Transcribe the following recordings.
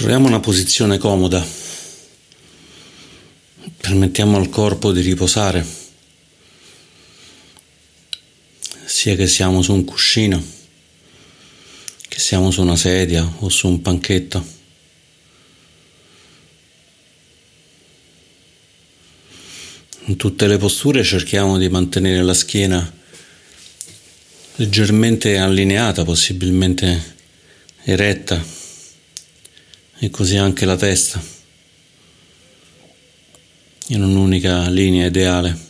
Troviamo una posizione comoda, permettiamo al corpo di riposare, sia che siamo su un cuscino, che siamo su una sedia o su un panchetto. In tutte le posture cerchiamo di mantenere la schiena leggermente allineata, possibilmente eretta e così anche la testa in un'unica linea ideale.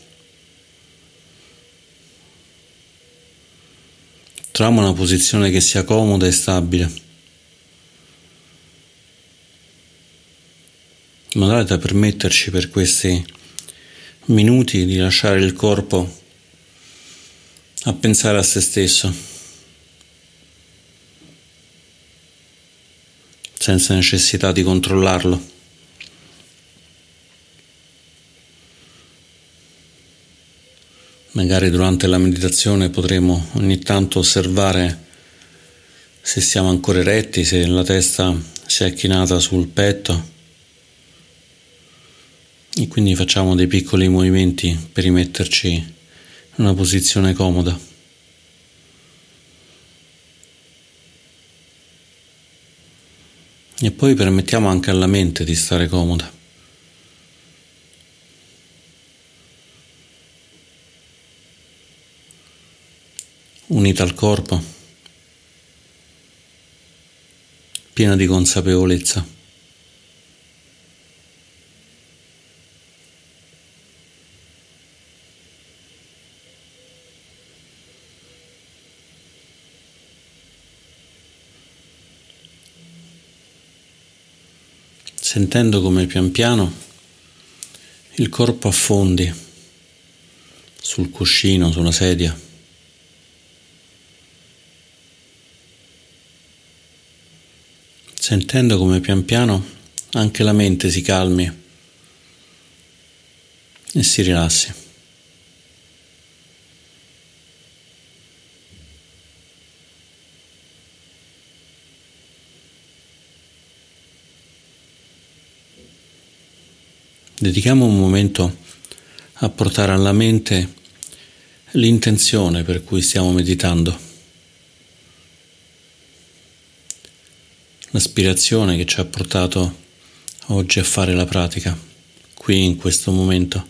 Troviamo una posizione che sia comoda e stabile, in modo da permetterci per questi minuti di lasciare il corpo a pensare a se stesso. Senza necessità di controllarlo. Magari durante la meditazione potremo ogni tanto osservare se siamo ancora eretti, se la testa si è chinata sul petto e quindi facciamo dei piccoli movimenti per rimetterci in una posizione comoda. E poi permettiamo anche alla mente di stare comoda. Unita al corpo, piena di consapevolezza. Sentendo come pian piano il corpo affondi sul cuscino, sulla sedia. Sentendo come pian piano anche la mente si calmi e si rilassi. Dedichiamo un momento a portare alla mente l'intenzione per cui stiamo meditando, l'aspirazione che ci ha portato oggi a fare la pratica, qui in questo momento.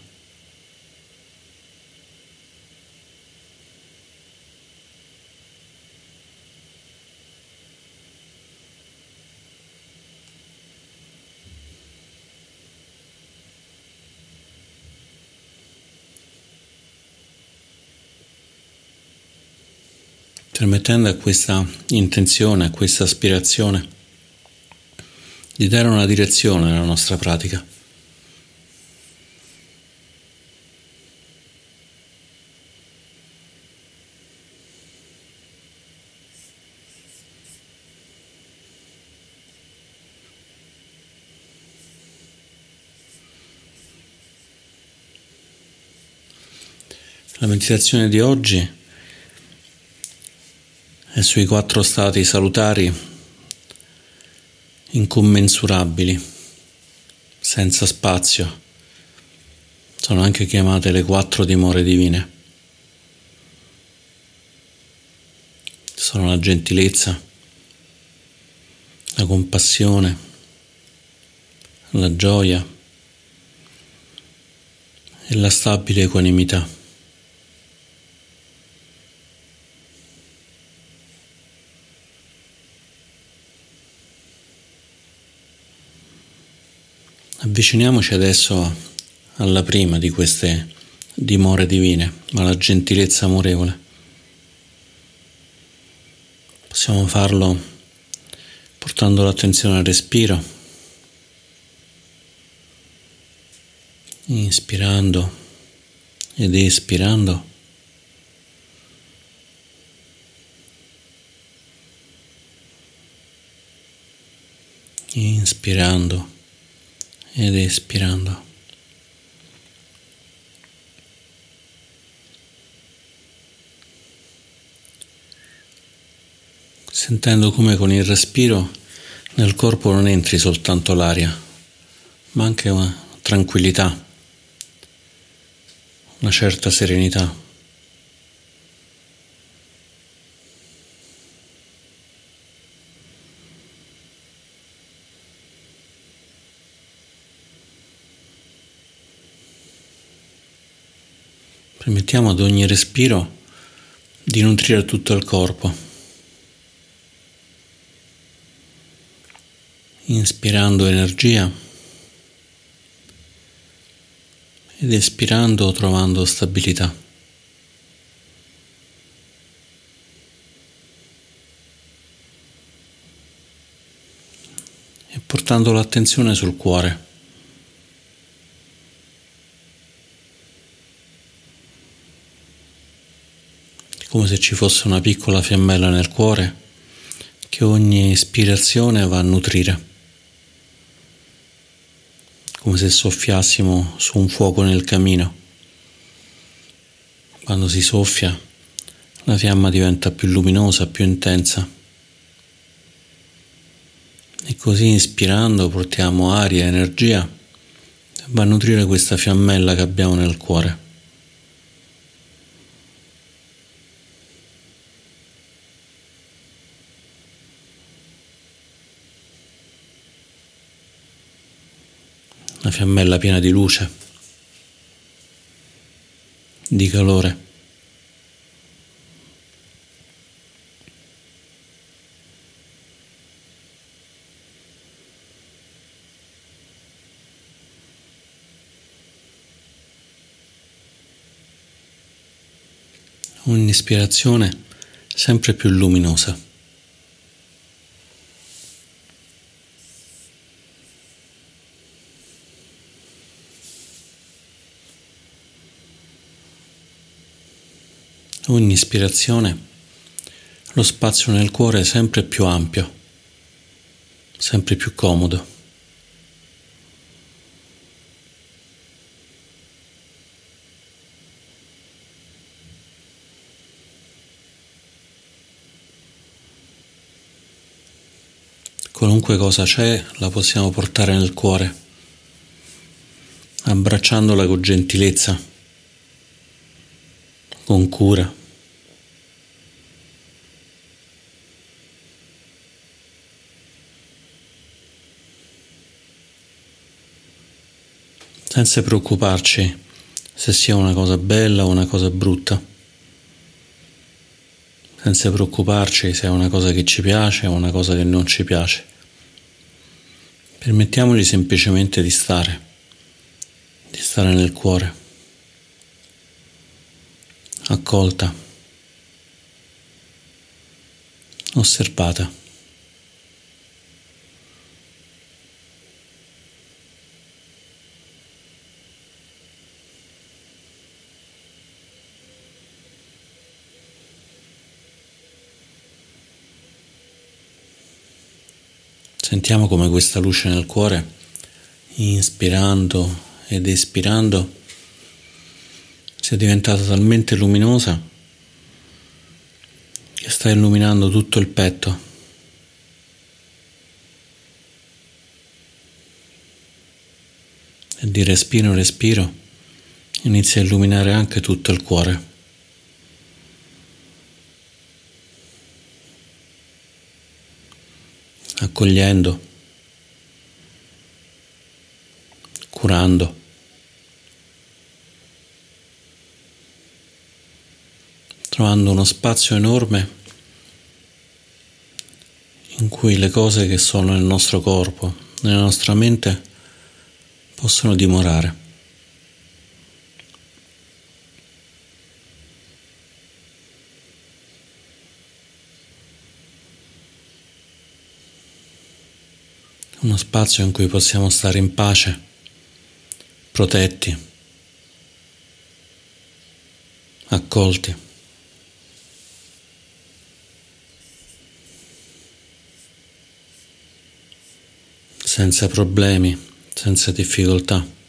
Permettendo a questa intenzione, a questa aspirazione di dare una direzione alla nostra pratica. La meditazione di oggi e sui quattro stati salutari incommensurabili, senza spazio. Sono anche chiamate le quattro dimore divine. Sono la gentilezza, la compassione, la gioia e la stabile equanimità. Avviciniamoci adesso alla prima di queste dimore divine, alla gentilezza amorevole. Possiamo farlo portando l'attenzione al respiro, inspirando ed espirando. Inspirando ed espirando. Sentendo come con il respiro Nel corpo non entri soltanto l'aria, ma anche una tranquillità, una certa serenità. Permettiamo ad ogni respiro di nutrire tutto il corpo. inspirando energia ed espirando trovando stabilità. E portando l'attenzione sul cuore. Come se ci fosse una piccola fiammella nel cuore che ogni ispirazione va a nutrire come se soffiassimo su un fuoco nel camino. Quando si soffia, la fiamma diventa più luminosa, più intensa. E così ispirando portiamo aria, energia, va a nutrire questa fiammella che abbiamo nel cuore. Una fiammella piena di luce, di calore. Un'ispirazione sempre più luminosa. Ogni ispirazione lo spazio nel cuore è sempre più ampio, sempre più comodo. Qualunque cosa c'è la possiamo portare nel cuore, abbracciandola con gentilezza, con cura. Senza preoccuparci se sia una cosa bella o una cosa brutta, senza preoccuparci se è una cosa che ci piace o una cosa che non ci piace. Permettiamoci semplicemente di stare, di stare nel cuore, accolta, osservata. Sentiamo come questa luce nel cuore, inspirando ed espirando, sia diventata talmente luminosa che sta illuminando tutto il petto. E di respiro in respiro inizia a illuminare anche tutto il cuore. Accogliendo, curando. trovando uno spazio enorme in cui le cose che sono nel nostro corpo, nella nostra mente, possono dimorare. Uno spazio in cui possiamo stare in pace, protetti, accolti. senza problemi, senza difficoltà.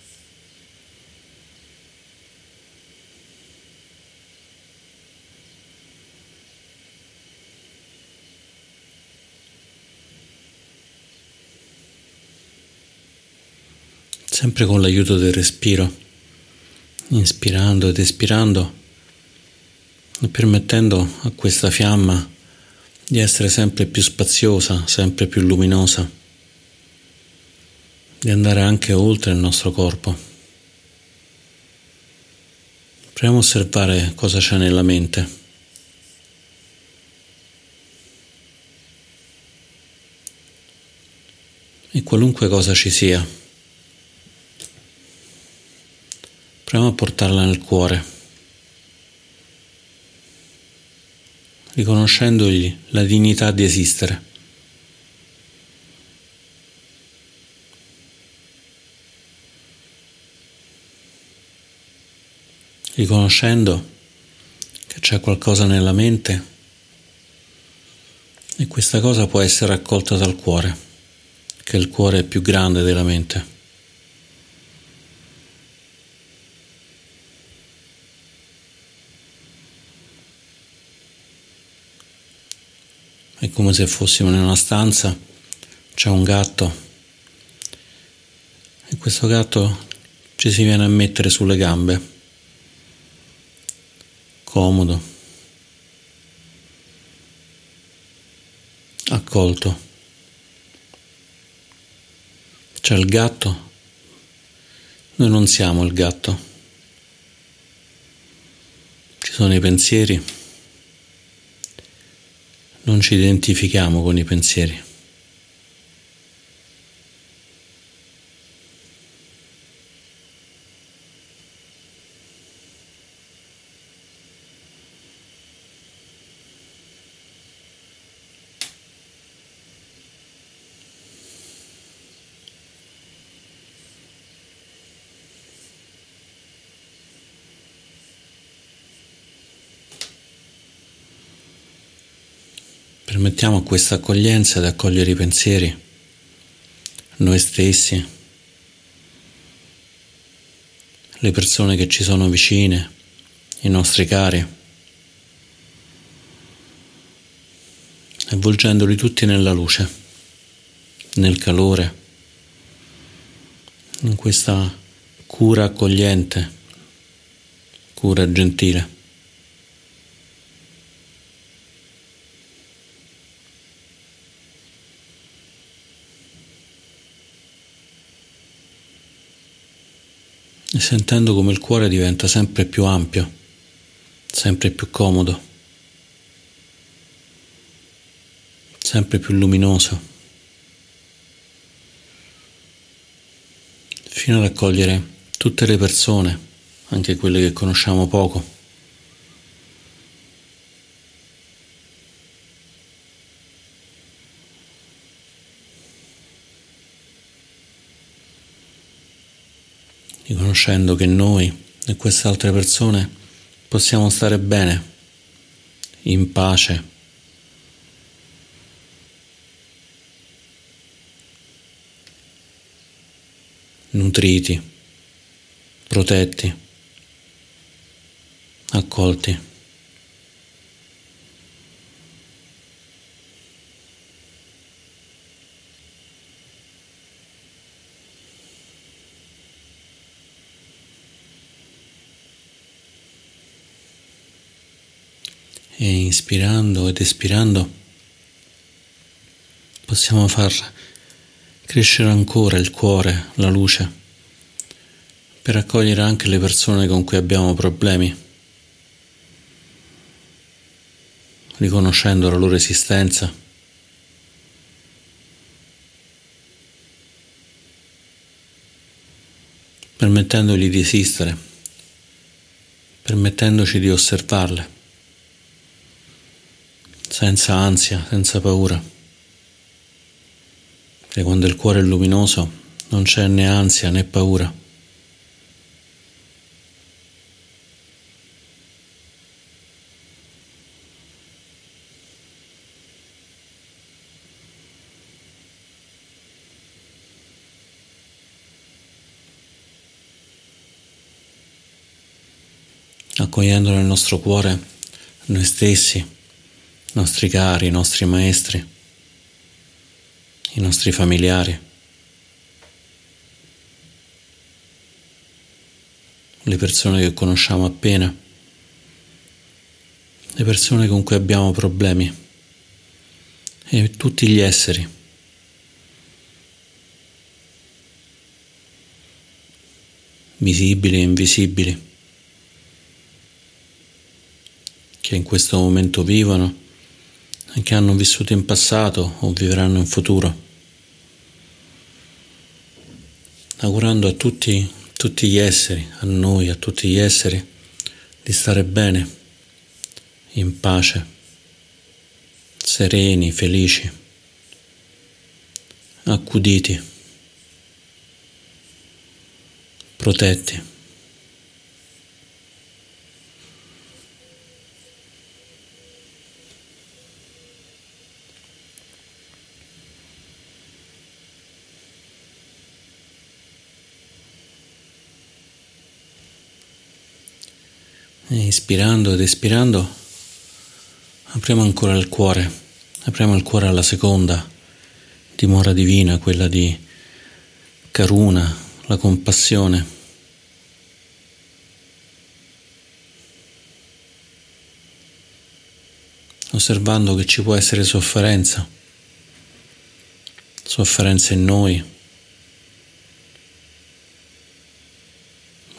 Sempre con l'aiuto del respiro, inspirando ed espirando e permettendo a questa fiamma di essere sempre più spaziosa, sempre più luminosa, di andare anche oltre il nostro corpo. Proviamo a osservare cosa c'è nella mente. E qualunque cosa ci sia, proviamo a portarla nel cuore. riconoscendogli la dignità di esistere. Riconoscendo che c'è qualcosa nella mente e questa cosa può essere accolta dal cuore, che il cuore è più grande della mente. Come se fossimo in una stanza, c'è un gatto. E questo gatto ci si viene a mettere sulle gambe, comodo, accolto. C'è il gatto, noi non siamo il gatto. Ci sono i pensieri non ci identifichiamo con i pensieri. Permettiamo a questa accoglienza di accogliere i pensieri, noi stessi, le persone che ci sono vicine, i nostri cari, avvolgendoli tutti nella luce, nel calore, in questa cura accogliente, cura gentile. Sentendo come il cuore diventa sempre più ampio, sempre più comodo, sempre più luminoso, fino ad accogliere tutte le persone, anche quelle che conosciamo poco. Riconoscendo che noi e queste altre persone possiamo stare bene, in pace. nutriti, protetti, accolti. e inspirando ed espirando possiamo far crescere ancora il cuore, la luce, per accogliere anche le persone con cui abbiamo problemi, riconoscendo la loro esistenza. permettendogli di esistere, permettendoci di osservarle senza ansia, senza paura. Perché quando il cuore è luminoso non c'è né ansia né paura. accogliendo nel nostro cuore noi stessi i nostri cari, i nostri maestri, i nostri familiari. le persone che conosciamo appena, le persone con cui abbiamo problemi e tutti gli esseri. visibili e invisibili, che in questo momento vivono che hanno vissuto in passato o vivranno in futuro. Augurando a tutti, tutti gli esseri, a noi, a tutti gli esseri, di stare bene, in pace, sereni, felici, accuditi, protetti. Ispirando ed espirando, apriamo ancora il cuore, apriamo il cuore alla seconda dimora divina, quella di Karuna, la compassione. Osservando che ci può essere sofferenza, sofferenza in noi,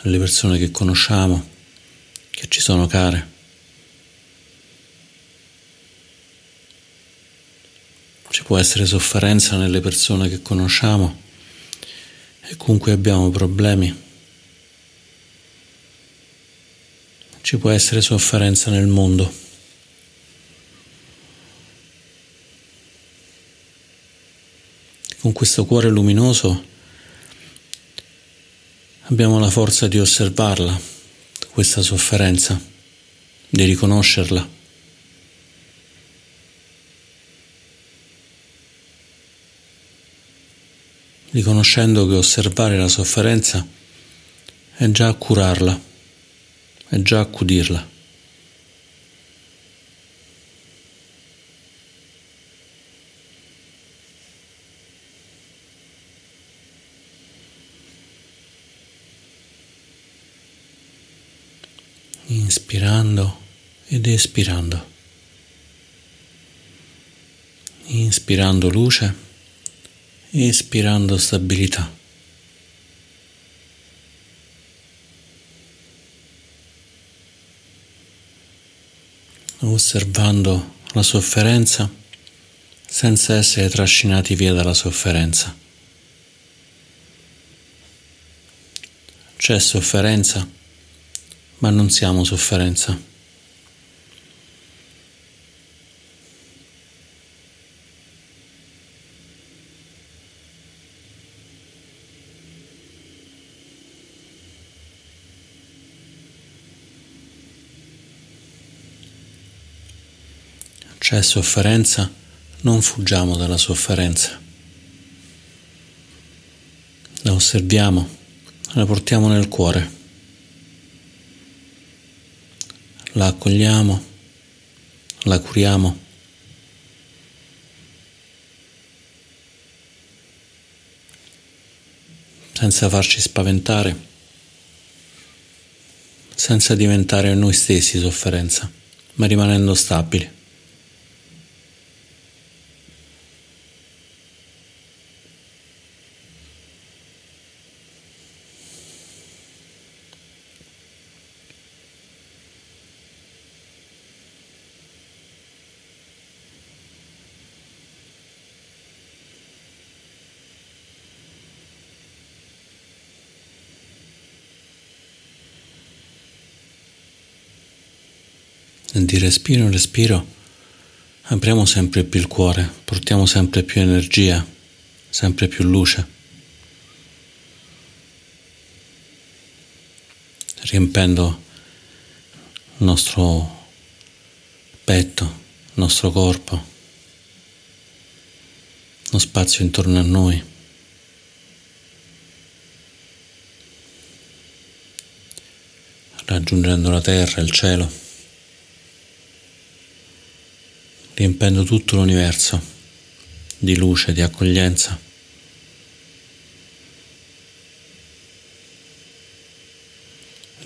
le persone che conosciamo che ci sono care. Ci può essere sofferenza nelle persone che conosciamo e con cui abbiamo problemi. Ci può essere sofferenza nel mondo. Con questo cuore luminoso abbiamo la forza di osservarla questa sofferenza, di riconoscerla. Riconoscendo che osservare la sofferenza è già curarla, è già accudirla. inspirando ed espirando. Inspirando luce, espirando stabilità. Osservando la sofferenza senza essere trascinati via dalla sofferenza. C'è sofferenza ma non siamo sofferenza. C'è sofferenza, non fuggiamo dalla sofferenza. La osserviamo, la portiamo nel cuore. la accogliamo, la curiamo. senza farci spaventare, senza diventare noi stessi sofferenza, ma rimanendo stabili. Di respiro in respiro apriamo sempre più il cuore, portiamo sempre più energia, sempre più luce, riempendo il nostro petto, il nostro corpo, lo spazio intorno a noi. raggiungendo la terra, il cielo. Riempendo tutto l'universo di luce, di accoglienza.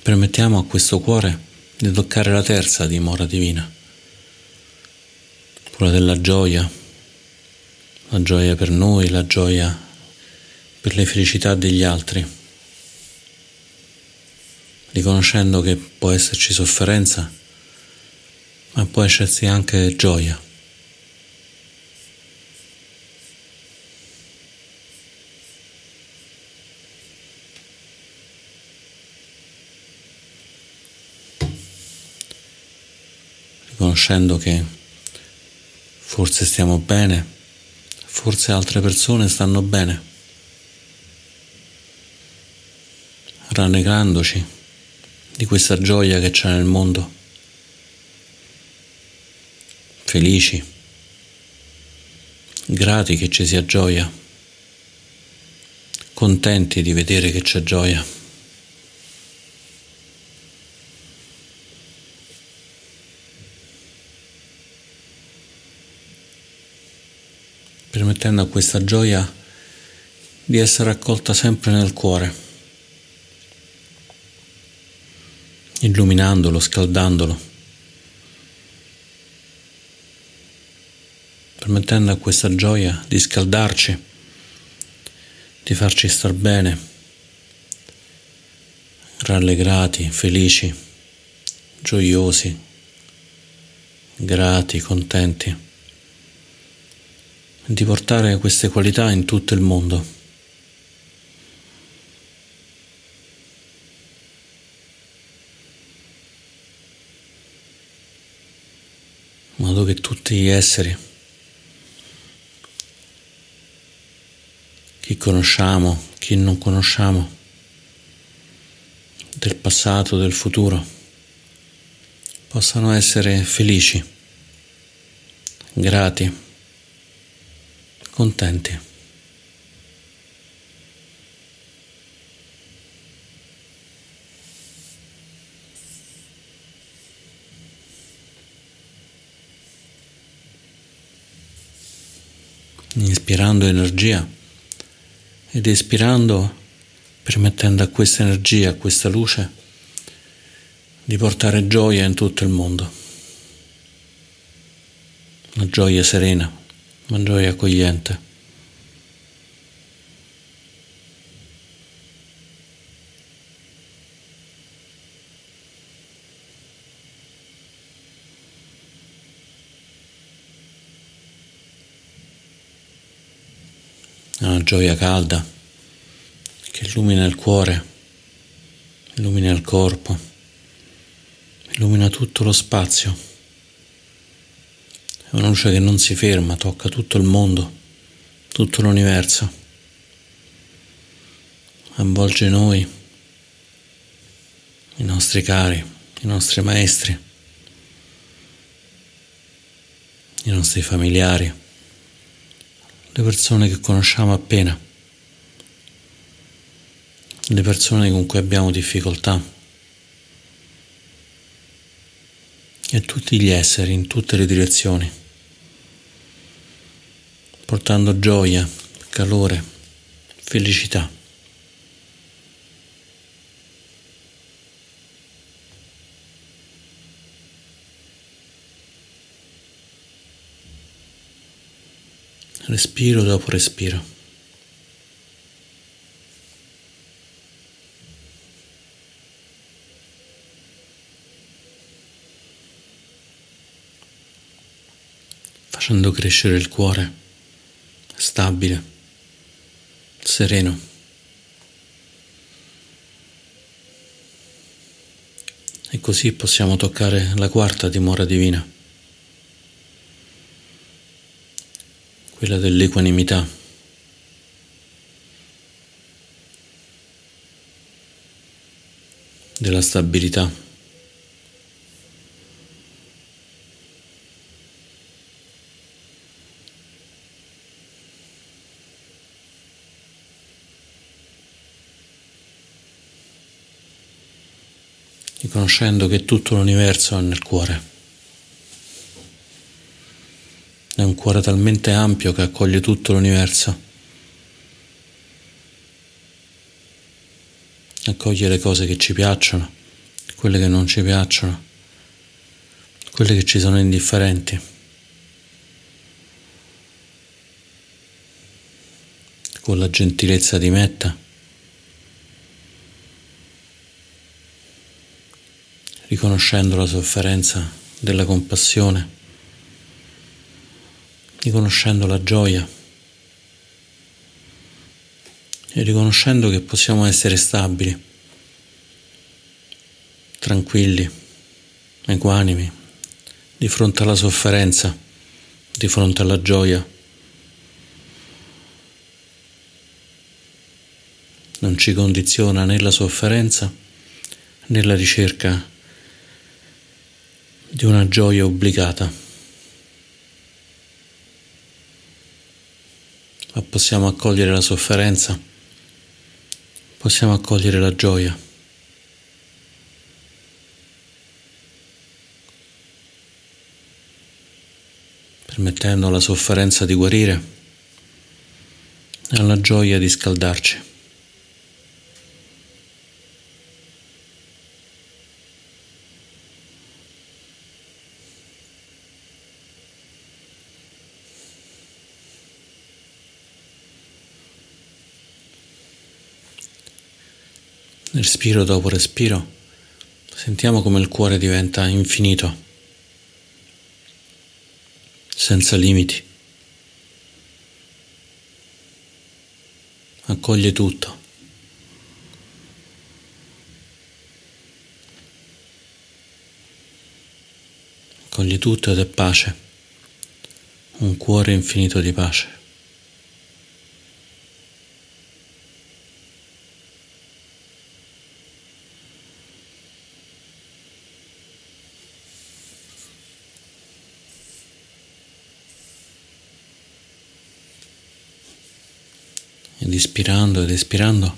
permettiamo a questo cuore di toccare la terza dimora divina, quella della gioia, la gioia per noi, la gioia per le felicità degli altri, riconoscendo che può esserci sofferenza, ma può esserci anche gioia. Riconoscendo che forse stiamo bene, forse altre persone stanno bene, rallegrandoci di questa gioia che c'è nel mondo, felici, grati che ci sia gioia, contenti di vedere che c'è gioia. Permettendo a questa gioia di essere accolta sempre nel cuore, illuminandolo, scaldandolo, permettendo a questa gioia di scaldarci, di farci star bene, rallegrati, felici, gioiosi, grati, contenti di portare queste qualità in tutto il mondo. In modo che tutti gli esseri, chi conosciamo, chi non conosciamo, del passato, del futuro, possano essere felici, grati contenti. Inspirando energia ed espirando, permettendo a questa energia, a questa luce, di portare gioia in tutto il mondo. Una gioia serena una gioia accogliente. Una gioia calda che illumina il cuore, illumina il corpo, illumina tutto lo spazio. È una luce che non si ferma, tocca tutto il mondo, tutto l'universo. Avvolge noi, i nostri cari, i nostri maestri, i nostri familiari, le persone che conosciamo appena, le persone con cui abbiamo difficoltà. E tutti gli esseri in tutte le direzioni, portando gioia, calore, felicità. Respiro dopo respiro. Facendo crescere il cuore, stabile, sereno. E così possiamo toccare la quarta dimora divina, quella dell'equanimità. della stabilità. Riconoscendo che tutto l'universo è nel cuore. È un cuore talmente ampio che accoglie tutto l'universo. Accoglie le cose che ci piacciono, quelle che non ci piacciono, quelle che ci sono indifferenti. Con la gentilezza di Metta, riconoscendo la sofferenza della compassione, riconoscendo la gioia e riconoscendo che possiamo essere stabili, tranquilli, equanimi, di fronte alla sofferenza, di fronte alla gioia. Non ci condiziona né la sofferenza né la ricerca di una gioia obbligata. Ma possiamo accogliere la sofferenza possiamo accogliere la gioia. permettendo alla sofferenza di guarire e alla gioia di scaldarci. Respiro dopo respiro, sentiamo come il cuore diventa infinito, senza limiti. Accoglie tutto. Accoglie tutto ed è pace, un cuore infinito di pace. Ed ispirando ed espirando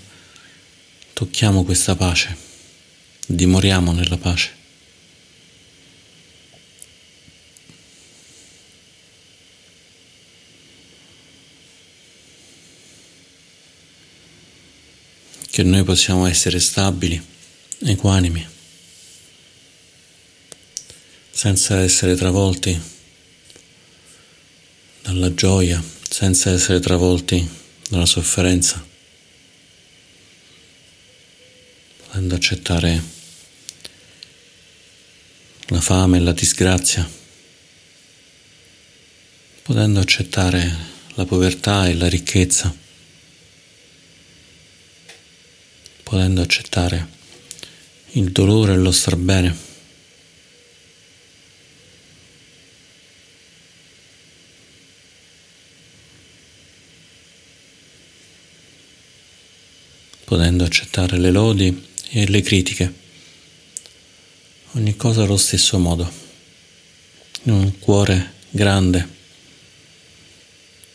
tocchiamo questa pace, dimoriamo nella pace. Che noi possiamo essere stabili, equanimi, senza essere travolti dalla gioia, senza essere travolti dalla sofferenza, potendo accettare la fame e la disgrazia, potendo accettare la povertà e la ricchezza, potendo accettare il dolore e lo star potendo accettare le lodi e le critiche. Ogni cosa allo stesso modo, in un cuore grande,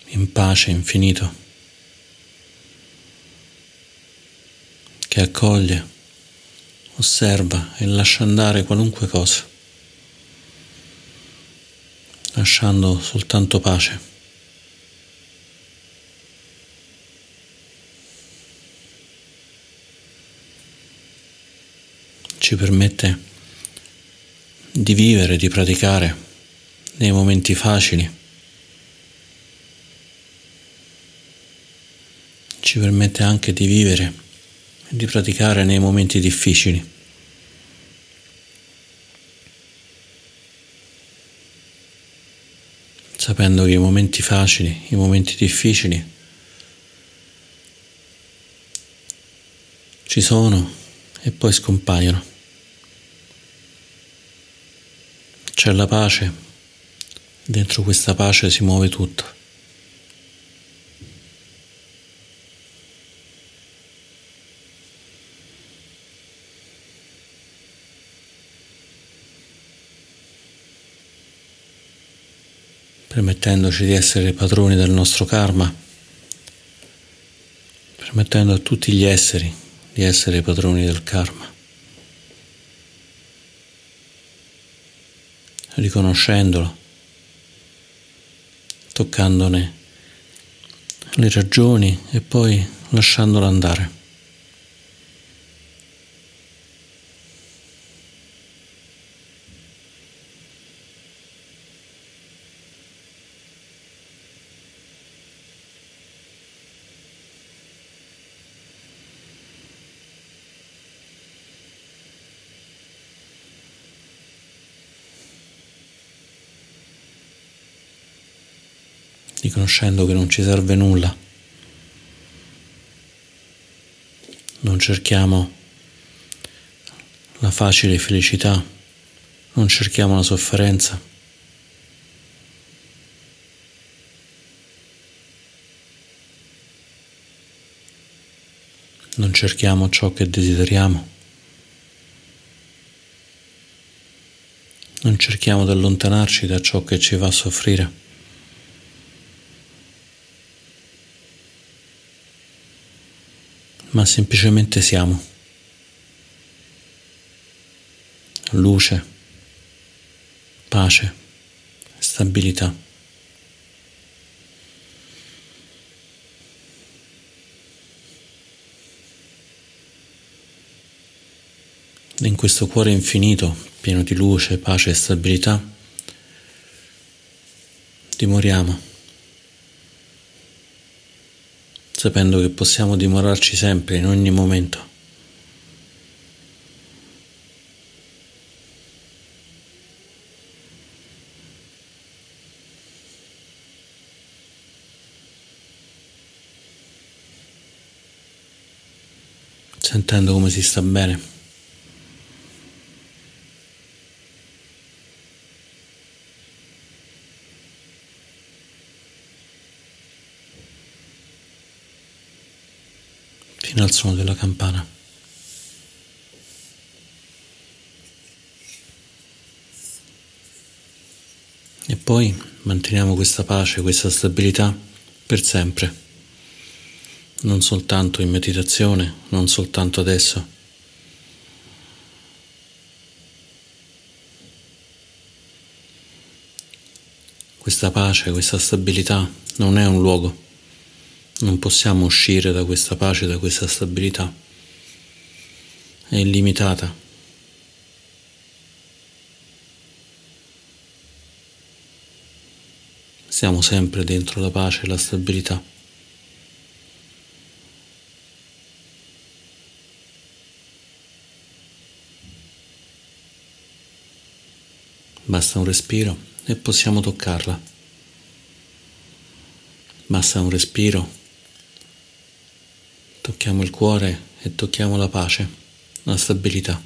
in pace infinito, che accoglie, osserva e lascia andare qualunque cosa, lasciando soltanto pace. Ci permette di vivere, di praticare nei momenti facili, ci permette anche di vivere e di praticare nei momenti difficili. sapendo che i momenti facili, i momenti difficili ci sono e poi scompaiono. C'è la pace, dentro questa pace si muove tutto. permettendoci di essere padroni del nostro karma, permettendo a tutti gli esseri di essere padroni del karma. Riconoscendolo, toccandone le ragioni e poi lasciandolo andare. Riconoscendo che non ci serve nulla. Non cerchiamo la facile felicità, non cerchiamo la sofferenza. Non cerchiamo ciò che desideriamo. Non cerchiamo di allontanarci da ciò che ci va a soffrire. Ma semplicemente siamo. Luce, pace, stabilità. in questo cuore infinito, pieno di luce, pace e stabilità, dimoriamo. Sapendo che possiamo dimorarci sempre, in ogni momento. sentendo come si sta bene. Fino al suono della campana. E poi manteniamo questa pace, questa stabilità per sempre, non soltanto in meditazione, non soltanto adesso. Questa pace, questa stabilità non è un luogo, non possiamo uscire da questa pace, da questa stabilità. È illimitata. Siamo sempre dentro la pace e la stabilità. Basta un respiro e possiamo toccarla. Basta un respiro Tocchiamo il cuore e tocchiamo la pace, la stabilità.